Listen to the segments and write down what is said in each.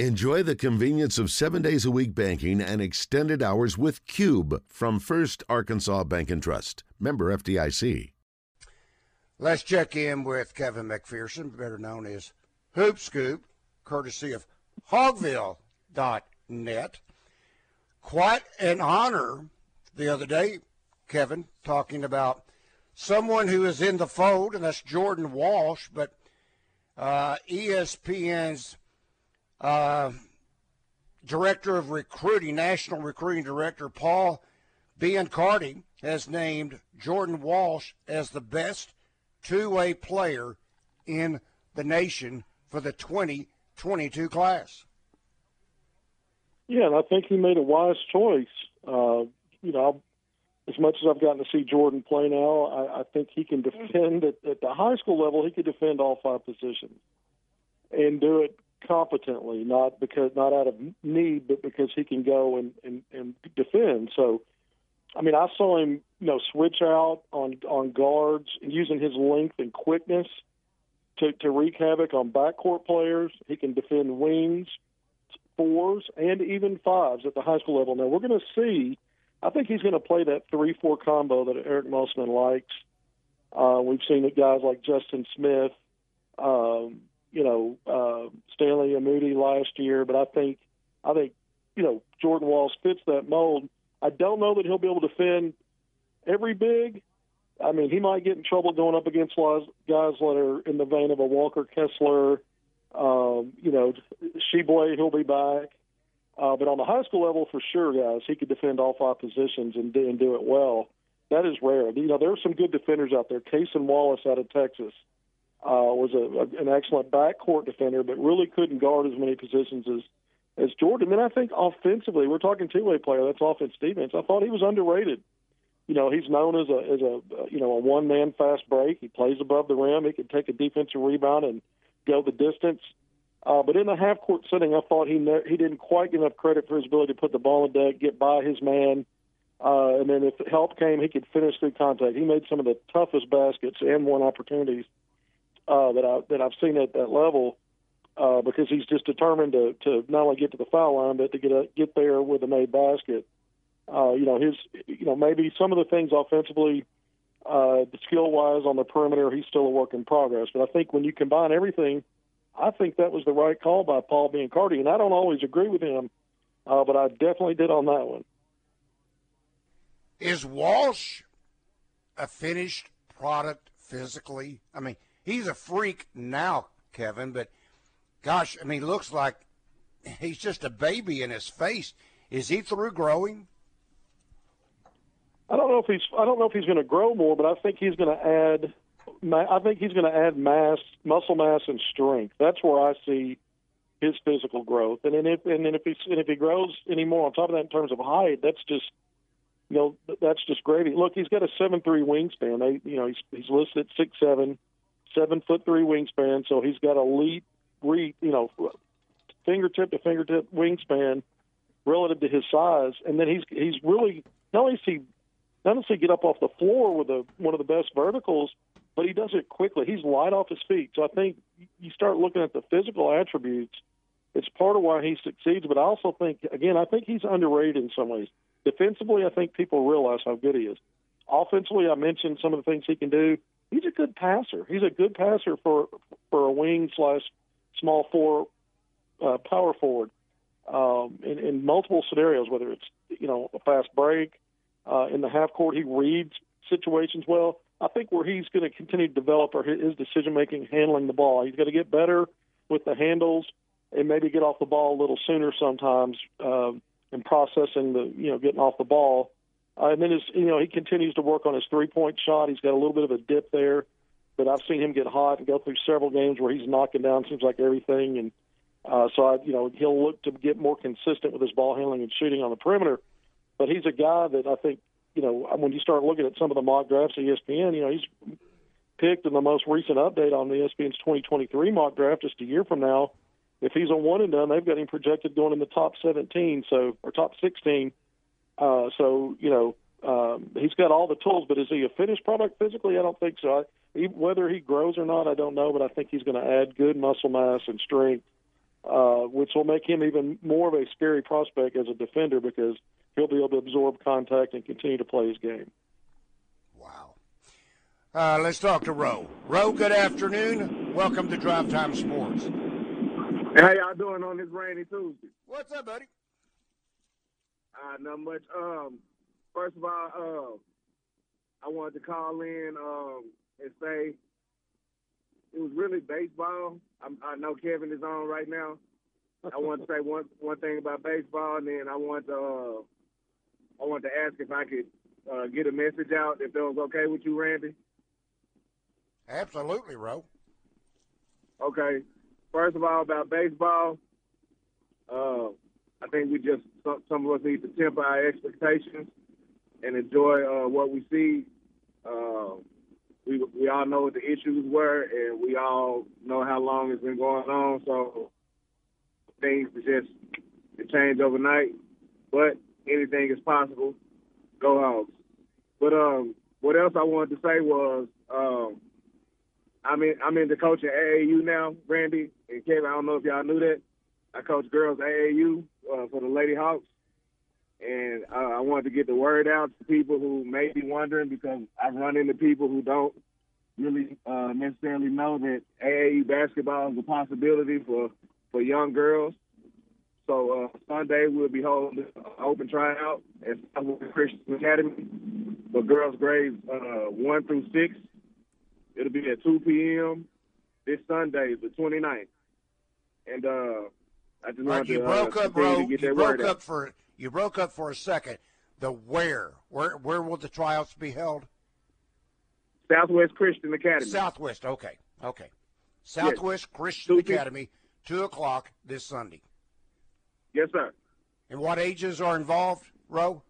Enjoy the convenience of seven days a week banking and extended hours with Cube from First Arkansas Bank and Trust. Member FDIC. Let's check in with Kevin McPherson, better known as Hoop Scoop, courtesy of Hawgville.net. Quite an honor the other day, Kevin, talking about someone who is in the fold, and that's Jordan Walsh, but uh, ESPN's uh, director of recruiting, national recruiting director Paul Biancardi has named Jordan Walsh as the best two-way player in the nation for the 2022 class. Yeah, and I think he made a wise choice. Uh, you know, as much as I've gotten to see Jordan play now, I, I think he can defend at, at the high school level. He could defend all five positions and do it competently, not because not out of need, but because he can go and, and, and defend. So, I mean, I saw him, you know, switch out on on guards using his length and quickness to to wreak havoc on backcourt players. He can defend wings, fours, and even fives at the high school level. Now we're going to see. I think he's going to play that three-four combo that Eric Musselman likes. Uh, we've seen it guys like Justin Smith. Um, you know uh, Stanley Umude last year, but I think I think you know Jordan Walsh fits that mold. I don't know that he'll be able to defend every big. I mean, he might get in trouble going up against guys that are in the vein of a Walker Kessler. Um, you know, Tshiebwe, he'll be back. Uh, but on the high school level, for sure, guys, he could defend all five positions and and do it well. That is rare. You know, there are some good defenders out there. Cason Wallace out of Texas uh, was a, a, an excellent backcourt defender, but really couldn't guard as many positions as as Jordan. And then I think offensively, we're talking two way player. That's offense defense. I thought he was underrated. You know, he's known as a as a you know a one man fast break. He plays above the rim. He can take a defensive rebound and go the distance. Uh, but in the half court setting, I thought he ne- he didn't quite get enough credit for his ability to put the ball in the deck, get by his man, uh, and then if help came, he could finish through contact. He made some of the toughest baskets and won opportunities uh, that I that I've seen at that level uh, because he's just determined to to not only get to the foul line but to get a, get there with a made basket. Uh, you know his you know maybe some of the things offensively, uh, skill wise on the perimeter, he's still a work in progress. But I think when you combine everything, I think that was the right call by Paul Biancardi, and I don't always agree with him, uh, but I definitely did on that one. Is Walsh a finished product physically? I mean, he's a freak now, Kevin, but gosh, I mean, looks like he's just a baby in his face. Is he through growing? I don't know if he's I don't know if he's going to grow more, but I think he's going to add. I think he's going to add mass, muscle mass, and strength. That's where I see his physical growth. And then if and then if he and if he grows any more on top of that in terms of height, that's just you know that's just gravy. Look, he's got a seven three wingspan. They you know he's he's listed six seven seven foot three wingspan, so he's got elite, re, you know, fingertip to fingertip wingspan relative to his size, and then he's he's really not only is he not only does he get up off the floor with a one of the best verticals, but he does it quickly. He's light off his feet, so I think you start looking at the physical attributes. It's part of why he succeeds, but I also think again I think he's underrated in some ways. Defensively, I think people realize how good he is. Offensively, I mentioned some of the things he can do he's a good passer. He's a good passer for for a wing slash small four uh, power forward um, in, in multiple scenarios. Whether it's you know a fast break uh, in the half court, he reads situations well. I think where he's going to continue to develop are his decision making, handling the ball. He's got to get better with the handles and maybe get off the ball a little sooner sometimes um, and processing the you know getting off the ball uh, and then his, you know, he continues to work on his three-point shot. He's got a little bit of a dip there, but I've seen him get hot and go through several games where he's knocking down seems like everything. And uh, so I, you know, he'll look to get more consistent with his ball handling and shooting on the perimeter. But he's a guy that I think, you know, when you start looking at some of the mock drafts at ESPN, you know, he's picked in the most recent update on the ESPN's 2023 mock draft just a year from now. If he's a one and done, they've got him projected going in the top 17, so or top 16 uh, so you know um, he's got all the tools, but is he a finished product physically? I don't think so. I, he, whether he grows or not, I don't know, but I think he's going to add good muscle mass and strength uh, which will make him even more of a scary prospect as a defender because he'll be able to absorb contact and continue to play his game. Wow. Uh, let's talk to Roe. Roe, good afternoon. Welcome to Drive Time Sports. Hey, how y'all doing on this rainy Tuesday? What's up, buddy? Uh, not much. Um, first of all, uh, I wanted to call in um, and say it was really baseball. I, I know Kevin is on right now. I want to say one one thing about baseball, and then I want to uh, I want to ask if I could uh, get a message out if that was okay with you, Randy. Absolutely, Roe. Okay. First of all, about baseball, uh, I think we just some, of us need to temper our expectations and enjoy uh, what we see. Uh, we we all know what the issues were, and we all know how long it's been going on. So things just change overnight, but anything is possible. Go Hogs! But um, what else I wanted to say was um, I'm in I'm in the coaching AAU now, Randy and Kevin. I don't know if y'all knew that. I coach girls AAU uh, for the Lady Hawks, and uh, I wanted to get the word out to people who may be wondering because I've run into people who don't really uh, necessarily know that AAU basketball is a possibility for for young girls. So uh, Sunday we'll be holding an open tryout at Southwest Christian Academy for girls grades uh, one through six. It'll be at 2 p.m. this Sunday, the 29th. And uh, I just Right, you to, broke uh, up, continue Roe. to get You broke up out. for you broke up for a second. The where? Where where will the tryouts be held? Southwest Christian Academy. Southwest. Okay. Okay. Southwest Christian Two Academy, two o'clock this Sunday. Yes, sir. And what ages are involved, Roe?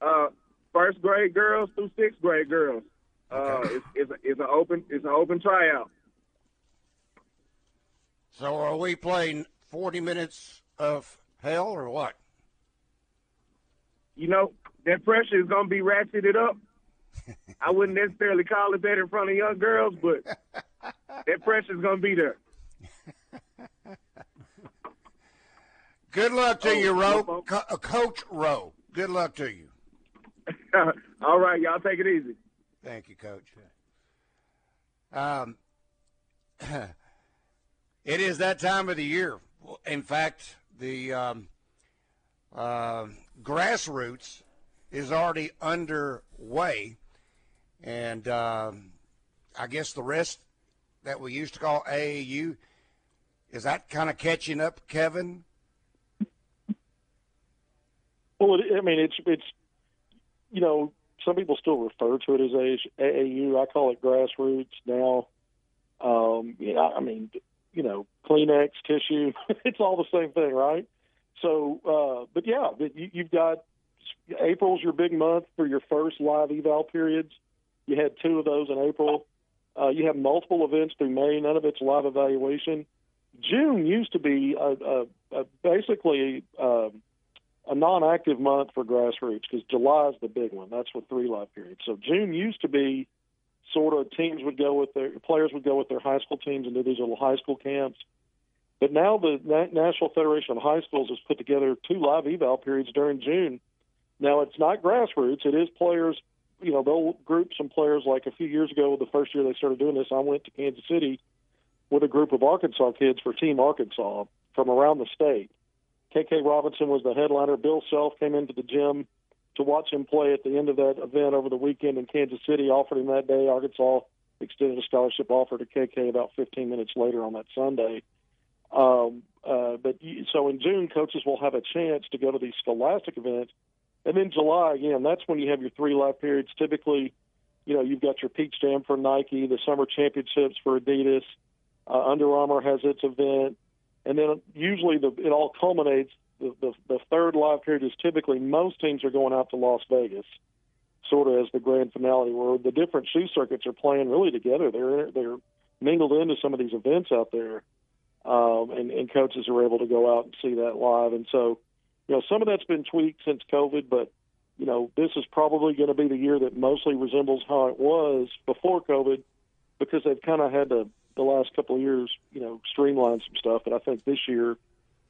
Uh, first grade girls through sixth grade girls. Uh, Okay. it's, it's, a- it's an open it's an open tryout. So are we playing forty minutes of hell or what? You know that pressure is gonna be ratcheted up. I wouldn't necessarily call it that in front of young girls, but that pressure is gonna be there. Good luck to Oh, you, Roe. Co- uh, Coach Roe. Good luck to you. All right, y'all take it easy. Thank you, Coach. Um, it is that time of the year. In fact, the um, uh, grassroots is already underway, and um, I guess the rest that we used to call AAU is that kind of catching up, Kevin? Well, I mean, it's it's you know some people still refer to it as AAU. I call it grassroots now. Um, I mean, you know, Kleenex, tissue, it's all the same thing, right? So, uh, but yeah, you, you've got April's your big month for your first live eval periods. You had two of those in April. Uh, you have multiple events through May. None of it's live evaluation. June used to be a, a, a basically um, a non-active month for grassroots because July is the big one. That's with three live periods. So June used to be sort of teams would go with their players would go with their high school teams and do these little high school camps. But now the Na- National Federation of High Schools has put together two live eval periods during June. Now it's not grassroots; it is players. You know, they'll group some players. Like a few years ago, the first year they started doing this, I went to Kansas City with a group of Arkansas kids for Team Arkansas from around the state. KK Robinson was the headliner. Bill Self came into the gym to watch him play at the end of that event over the weekend in Kansas City. Offered him that day. Arkansas extended a scholarship offer to KK about 15 minutes later on that Sunday. Um, uh, but so in June, coaches will have a chance to go to these scholastic events, and then July again. That's when you have your three live periods. Typically, you know you've got your Peach Jam for Nike, the Summer Championships for Adidas. Uh, Under Armour has its event, and then usually the, it all culminates. The, the, third live period is typically most teams are going out to Las Vegas, sort of as the grand finale, where the different shoe circuits are playing really together. They're they're mingled into some of these events out there, um, and, and coaches are able to go out and see that live. And so, you know, some of that's been tweaked since COVID, but you know, this is probably going to be the year that mostly resembles how it was before COVID, because they've kind of had to the last couple of years, you know, streamline some stuff. But I think this year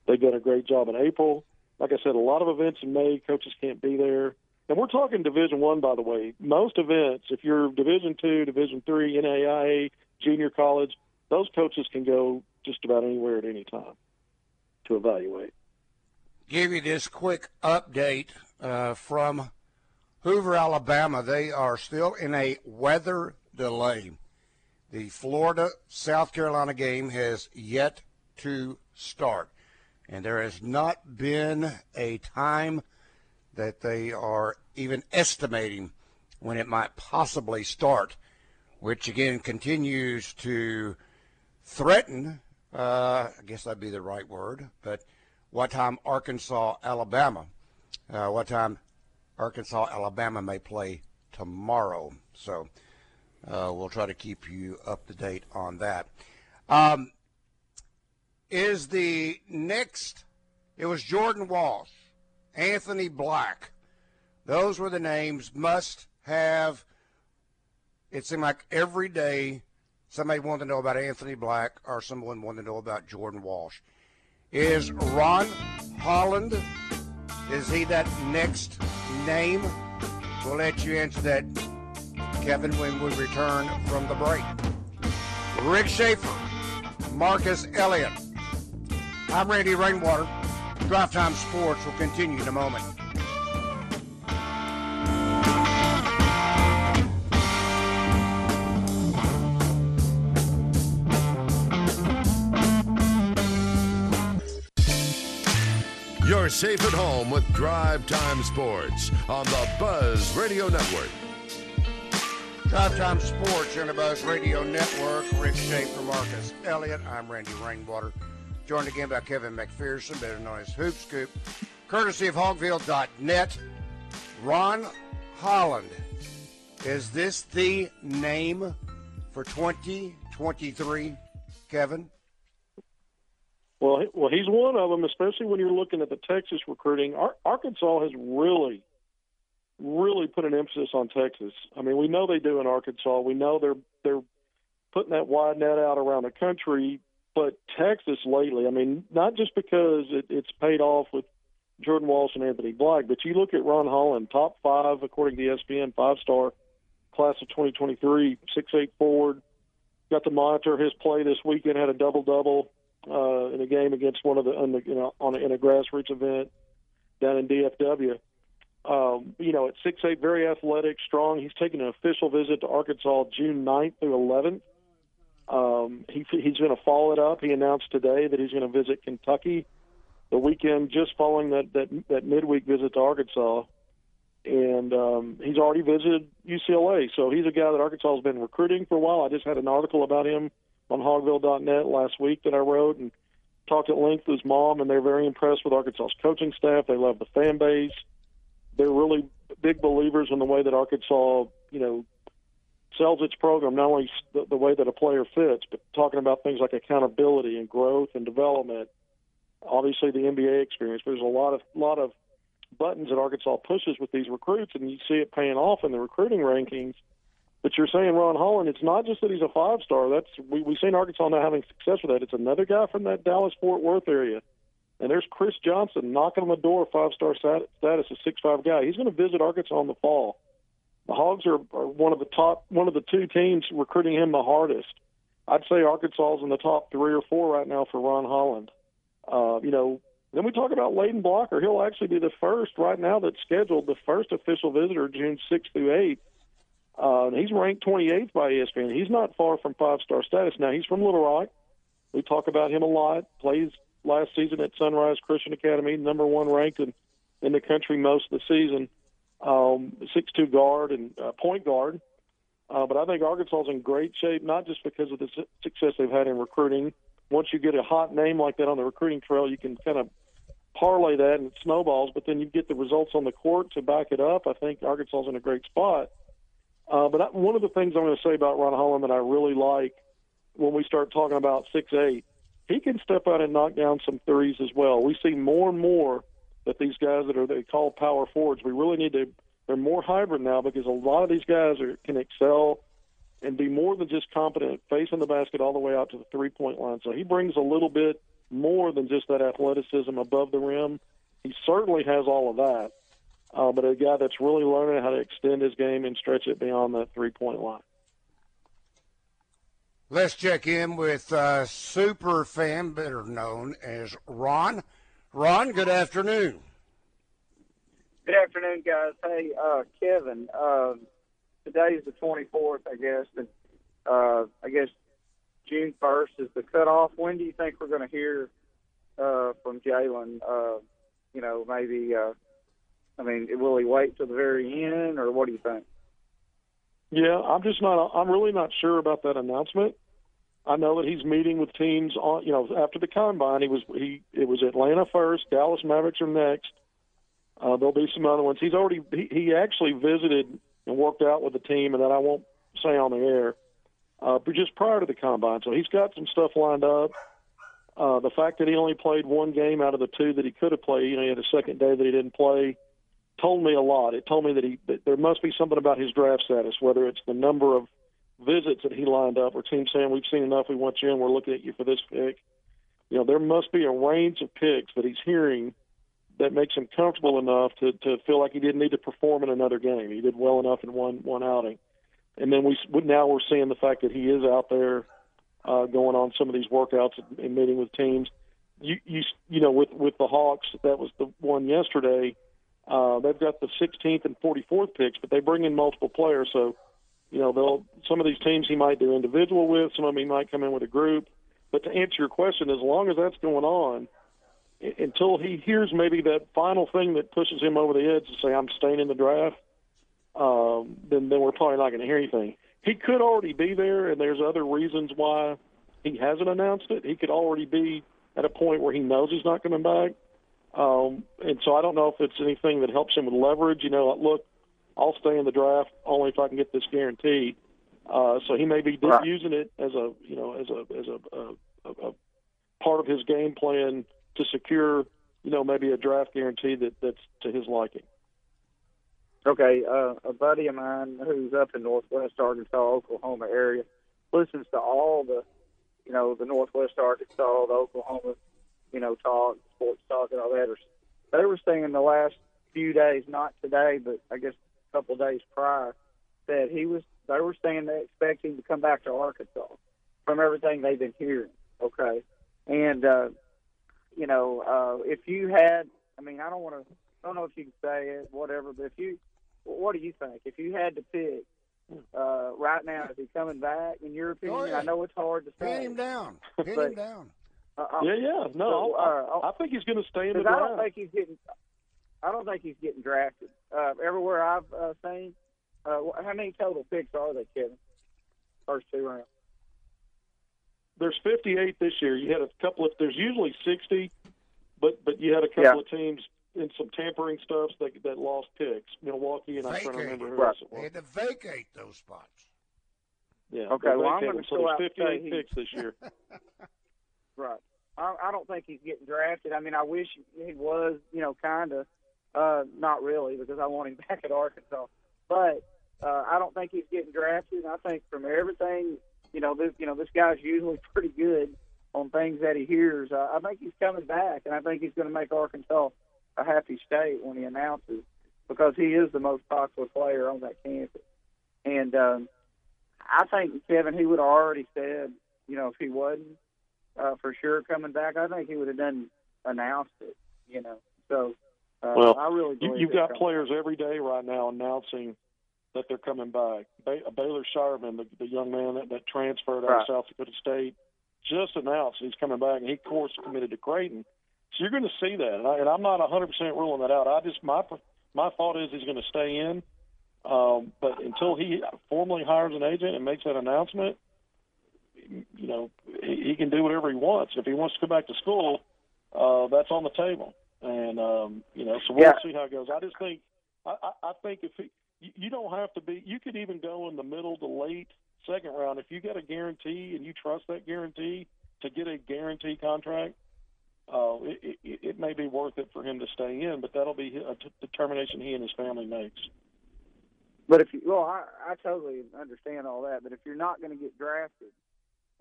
They've done a great job in April. Like I said, a lot of events in May, coaches can't be there. And we're talking Division One, by the way. Most events, if you're Division Two, Division Three, NAIA, junior college, those coaches can go just about anywhere at any time to evaluate. Give you this quick update uh, from Hoover, Alabama. They are still in a weather delay. The Florida South Carolina game has yet to start, and there has not been a time that they are even estimating when it might possibly start, which again continues to threaten. Uh, I guess that'd be the right word, but what time Arkansas, Alabama, uh, what time Arkansas, Alabama may play tomorrow. So uh, we'll try to keep you up to date on that. Um, is the next? It was Jordan Walsh, Anthony Black. Those were the names. Must have. It seemed like every day somebody wanted to know about Anthony Black or someone wanted to know about Jordan Walsh. Is Ron Holland? Is he that next name? We'll let you answer that, Kevin, when we return from the break. Rick Schaefer, Marcus Elliott. I'm Randy Rainwater. Drive Time Sports will continue in a moment. You're safe at home with Drive Time Sports on the Buzz Radio Network. Drive Time Sports on the Buzz Radio Network. Rick Schaefer, Marcus Elliott. I'm Randy Rainwater. Joined again by Kevin McPherson, better known as Hoop Scoop, courtesy of Hawgville.net. Ron Holland. Is this the name for 2023, Kevin? Well, well, he's one of them, especially when you're looking at the Texas recruiting. Ar- Arkansas has really, really put an emphasis on Texas. I mean, we know they do in Arkansas. We know they're they're putting that wide net out around the country. But Texas lately, I mean, not just because it, it's paid off with Jordan Walsh and Anthony Black, but you look at Ron Holland, top five according to ESPN, five star class of 2023, six eight forward. Got to monitor his play this weekend. Had a double double uh, in a game against one of the, on the you know on a, in a grassroots event down in DFW. Um, you know, at six eight, very athletic, strong. He's taking an official visit to Arkansas June 9th through 11th. Um, he, he's going to follow it up. He announced today that he's going to visit Kentucky the weekend just following that that, that midweek visit to Arkansas. And um, he's already visited UCLA, so he's a guy that Arkansas has been recruiting for a while. I just had an article about him on hawgville.net last week that I wrote and talked at length with his mom, and they're very impressed with Arkansas's coaching staff. They love the fan base. They're really big believers in the way that Arkansas, you know, sells its program, not only the, the way that a player fits, but talking about things like accountability and growth and development. Obviously, the NBA experience. But there's a lot of lot of buttons that Arkansas pushes with these recruits, and you see it paying off in the recruiting rankings. But you're saying Ron Holland, it's not just that he's a five star. That's we we've seen Arkansas now having success with that. It's another guy from that Dallas Fort Worth area. And there's Chris Johnson knocking on the door, five star status, a six five guy. He's going to visit Arkansas in the fall. The Hogs are, are one of the top, one of the two teams recruiting him the hardest. I'd say Arkansas is in the top three or four right now for Ron Holland. Uh, you know, then we talk about Layden Blocker. He'll actually be the first right now that's scheduled, the first official visitor June 6th through 8th. Uh, he's ranked 28th by ESPN. He's not far from five star status. Now, he's from Little Rock. We talk about him a lot. Plays last season at Sunrise Christian Academy, number one ranked in, in the country most of the season. Um, six-two guard and uh, point guard. Uh, but I think Arkansas is in great shape, not just because of the su- success they've had in recruiting. Once you get a hot name like that on the recruiting trail, you can kind of parlay that and it snowballs. But then you get the results on the court to back it up. I think Arkansas is in a great spot. Uh, but I, one of the things I'm going to say about Ron Holland that I really like when we start talking about six eight, he can step out and knock down some threes as well. We see more and more that these guys that are they call power forwards. We really need to. They're more hybrid now because a lot of these guys are, can excel and be more than just competent facing the basket all the way out to the three point line. So he brings a little bit more than just that athleticism above the rim. He certainly has all of that, uh, but a guy that's really learning how to extend his game and stretch it beyond that three point line. Let's check in with uh, super fan, better known as Ron. Ron, good afternoon. Good afternoon, guys. Hey, uh, Kevin. Uh, today's the 24th, I guess, and uh, I guess June 1st is the cutoff. When do you think we're going to hear uh, from Jalen? Uh, you know, maybe. Uh, I mean, will he wait till the very end, or what do you think? Yeah, I'm just not. I'm really not sure about that announcement. I know that he's meeting with teams on. You know, after the combine, he was he. It was Atlanta first. Dallas Mavericks are next. Uh, there'll be some other ones. He's already he, he actually visited and worked out with the team, and that I won't say on the air. Uh, but just prior to the combine, so he's got some stuff lined up. Uh, the fact that he only played one game out of the two that he could have played, you know, he had a second day that he didn't play told me a lot. It told me that he that there must be something about his draft status, whether it's the number of visits that he lined up, or teams saying we've seen enough, we want you in, we're looking at you for this pick. You know, there must be a range of picks that he's hearing that makes him comfortable enough to to feel like he didn't need to perform in another game. He did well enough in one one outing, and then we now we're seeing the fact that he is out there uh, going on some of these workouts and, meeting with teams. You you you know with with the Hawks, that was the one yesterday uh, they've got the 16th and 44th picks, but they bring in multiple players. So, you know, they'll some of these teams he might do individual with, some of them he might come in with a group. But to answer your question, as long as that's going on, until he hears maybe that final thing that pushes him over the edge to say I'm staying in the draft, um, then then we're probably not going to hear anything. He could already be there, and there's other reasons why he hasn't announced it. He could already be at a point where he knows he's not coming back. Um, and so I don't know if it's anything that helps him with leverage. You know, look, I'll stay in the draft only if I can get this guarantee. Uh, so he may be right. using it as a you know as a as a, a, a part of his game plan to secure you know maybe a draft guarantee that that's to his liking. Okay, uh, a buddy of mine who's up in Northwest Arkansas, Oklahoma area, listens to all the, you know, the Northwest Arkansas, the Oklahoma you know, talk, sports talk, and all that. They were saying in the last few days, not today, but I guess a couple of days prior, that he was. They were saying they expect him to come back to Arkansas from everything they've been hearing. Okay, and uh, you know, uh, if you had, I mean, I don't want to. I don't know if you can say it, whatever, but if you, what do you think? If you had to pick uh, right now, is he coming back? In your opinion, oh, yeah. I know it's hard to say. Pin him down. Pin him down. Uh, yeah, yeah. No, so, uh, I, I, think he's going to stay in the. I don't think he's getting. I don't think he's getting drafted. Uh, everywhere I've uh, seen, uh, how many total picks are they, Kevin? First two rounds. There's 58 this year. You had a couple of. There's usually 60, but but you had a couple yeah. of teams in some tampering stuff that that lost picks. Milwaukee and vacate. I'm trying to remember who right. else it was. They had to vacate those spots. Yeah. Okay. Well, I'm going to so there's 58 picks this year. right. I, I don't think he's getting drafted. I mean, I wish he was, you know, kind of. Uh, not really, because I want him back at Arkansas. But uh, I don't think he's getting drafted. I think from everything, you know, this you know this guy's usually pretty good on things that he hears. Uh, I think he's coming back, and I think he's going to make Arkansas a happy state when he announces, because he is the most popular player on that campus. And um, I think Kevin, he would have already said, you know, if he wasn't, uh, for sure coming back, I think he would have done announced it. You know, so uh, well, I really you, you've got players back. every day right now announcing that they're coming back. Ba- Baylor Scheierman, the, the young man that, that transferred out right. of South Dakota State, just announced he's coming back, and he of course committed to Creighton. So you're going to see that, and, I, and I'm not 100% ruling that out. I just my my thought is he's going to stay in, um, but until he formally hires an agent and makes that announcement, you know, he, he can do whatever he wants. If he wants to go back to school, uh, that's on the table. And um, you know, so we'll yeah. see how it goes. I just think, I, I, I think if he, you, you don't have to be, you could even go in the middle to late second round if you get a guarantee and you trust that guarantee to get a guarantee contract. Uh, it, it, it may be worth it for him to stay in, but that'll be a t- determination he and his family makes. But if you, well, I, I totally understand all that. But if you're not going to get drafted,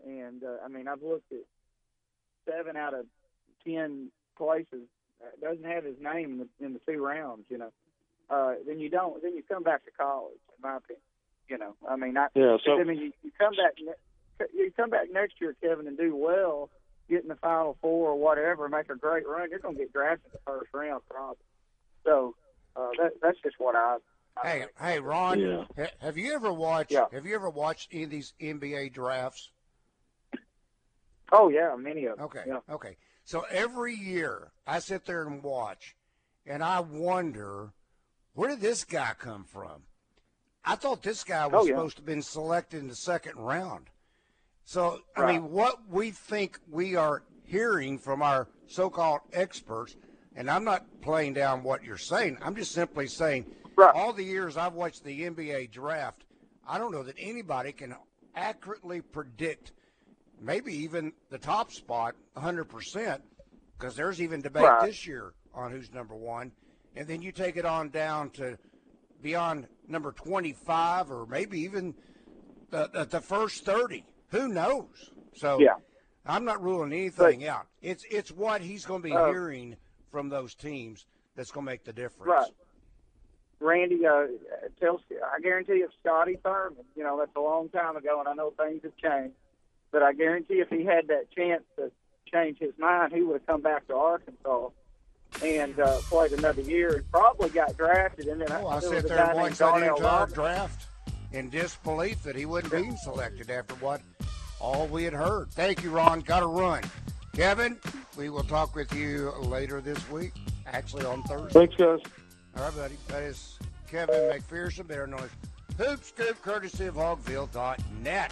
and uh, I mean, I've looked at seven out of ten places doesn't have his name in the, in the two rounds, you know, uh, then you don't. Then you come back to college, in my opinion. You know, I mean, I, Yeah, so- I mean, you, you come back, ne- you come back next year, Kevin, and do well, get in the Final Four or whatever, make a great run. You're going to get drafted in the first round, probably. So uh, that, that's just what I. I Hey, think. hey, Ron, Yeah. ha- have you ever watched? Yeah. Have you ever watched any of these NBA drafts? Oh yeah, many of them. Okay, Yeah. okay. So every year I sit there and watch, and I wonder where did this guy come from? I thought this guy was Oh, yeah. supposed to have been selected in the second round. So I mean, what we think we are hearing from our so-called experts, and I'm not playing down what you're saying. I'm just simply saying, Right. all the years I've watched the NBA draft, I don't know that anybody can accurately predict maybe even the top spot 100% because there's even debate Right. this year on who's number one. And then you take it on down to beyond number 25 or maybe even the, the, the first 30 who knows? So Yeah. i'm not ruling anything out. It's it's what he's going to be Uh, hearing from those teams that's going to make the difference. Right. Randy, uh, tells I guarantee if Scotty Thurman, you know, that's a long time ago, and I know things have changed, but I guarantee if he had that chance to change his mind, he would have come back to Arkansas and uh, played another year and probably got drafted. And then Oh, I there was sat a there and named watched that Darnell entire Robinson. draft in disbelief that he wasn't being selected after what all we had heard. Thank you, Ron. Got to run. Kevin, we will talk with you later this week, actually on Thursday. Thanks, guys. All right, buddy. That is Kevin McPherson, better known as Hoop Scoop, courtesy of Hawgville.net.